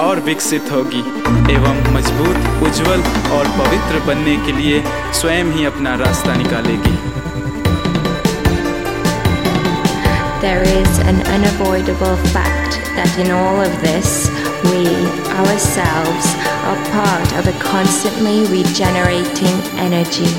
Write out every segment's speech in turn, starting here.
और विकसित होगी एवं मज़बूत उज्जवल और पवित्र बनने के लिए स्वयं ही अपना रास्ता निकालेगी There is an unavoidable fact that in all of this, we ourselves are part of a constantly regenerating energy.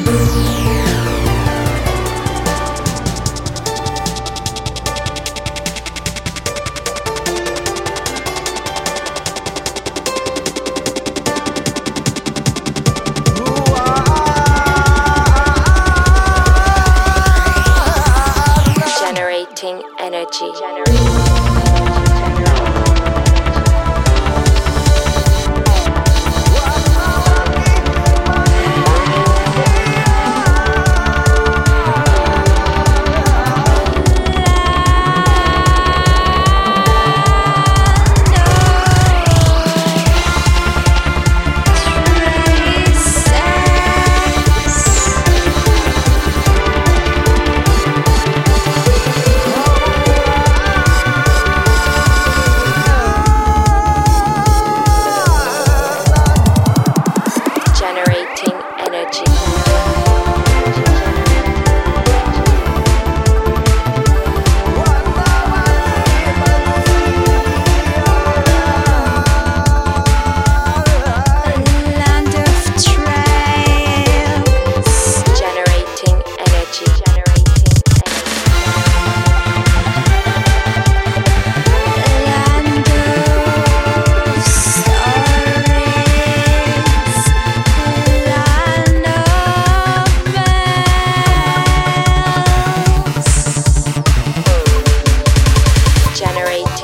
generate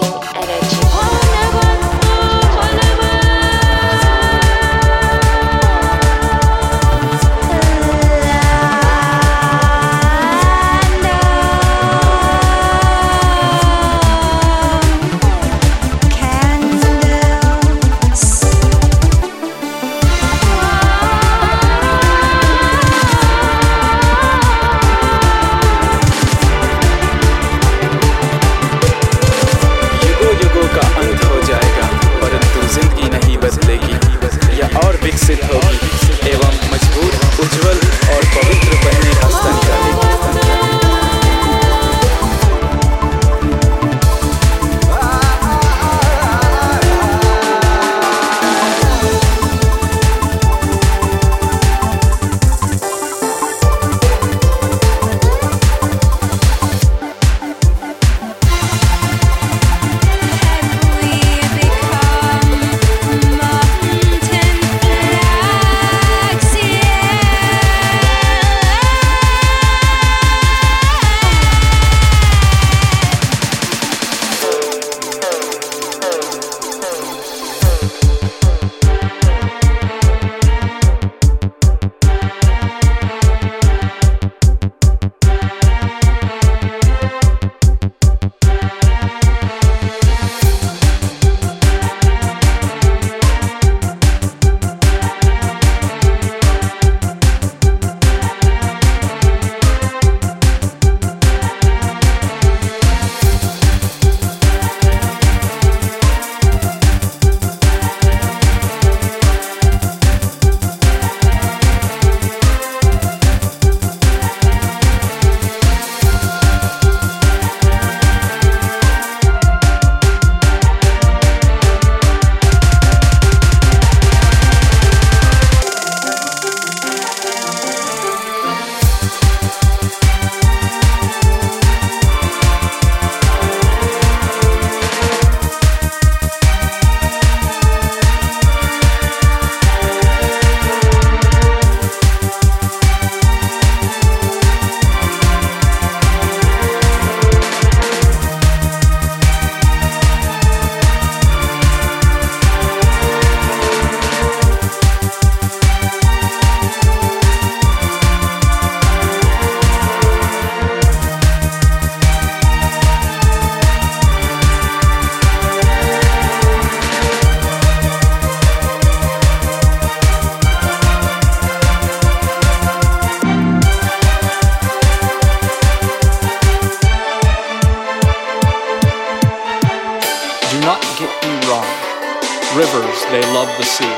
they love the sea.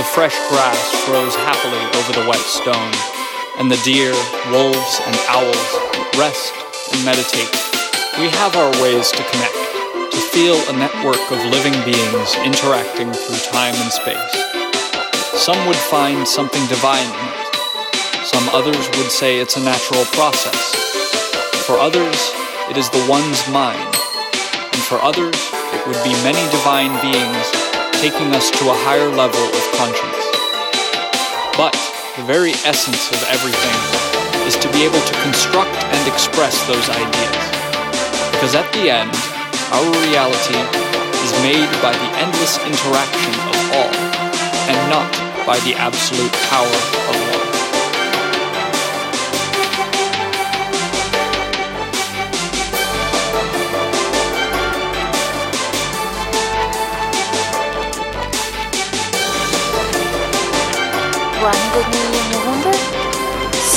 The fresh grass grows happily over the wet stone, and the deer, wolves, and owls rest and meditate. We have our ways to connect, to feel a network of living beings interacting through time and space. Some would find something divine in it. Some others would say it's a natural process. For others, it is the one's mind. And for others, it would be many divine beings taking us to a higher level of conscience. But the very essence of everything is to be able to construct and express those ideas. Because at the end, our reality is made by the endless interaction of all, and not by the absolute power of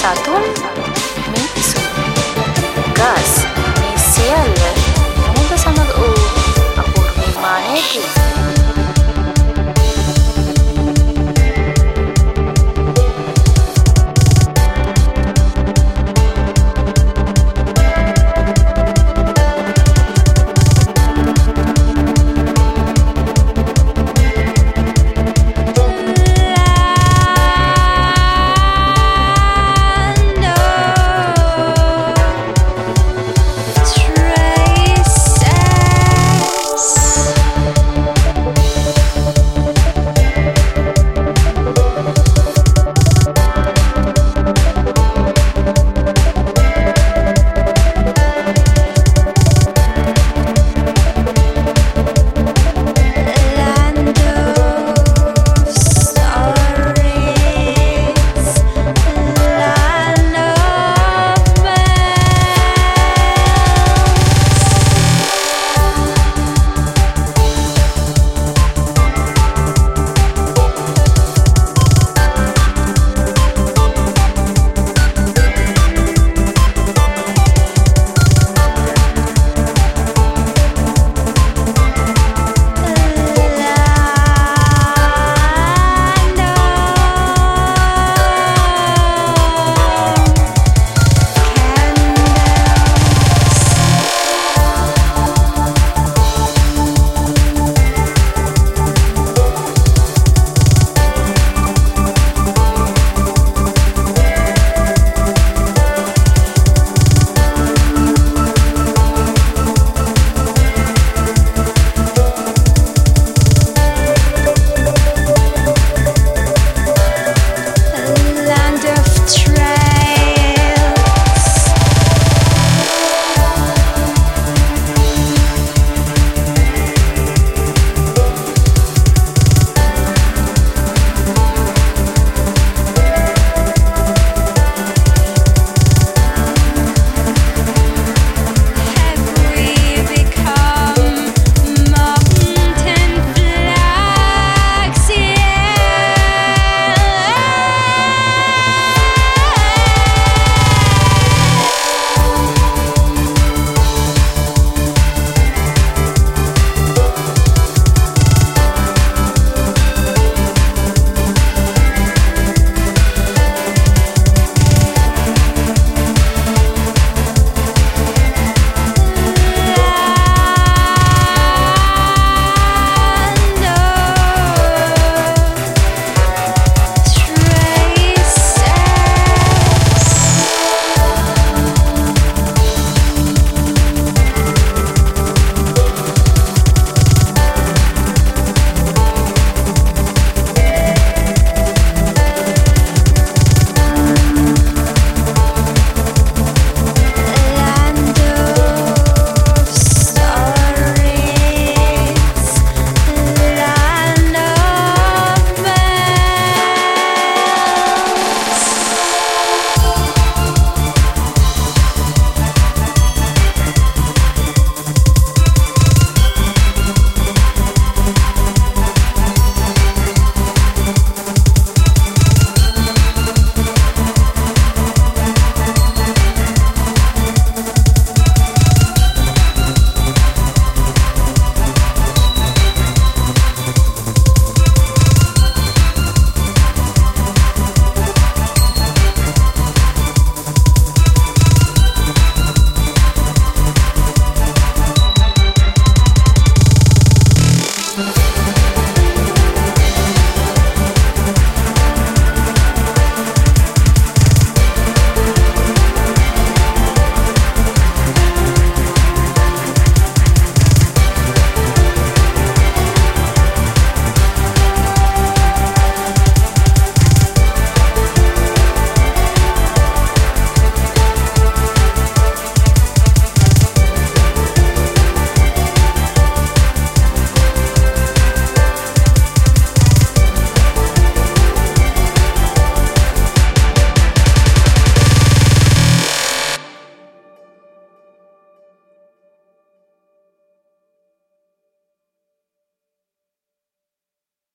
Saturn, Mitsu, Gas.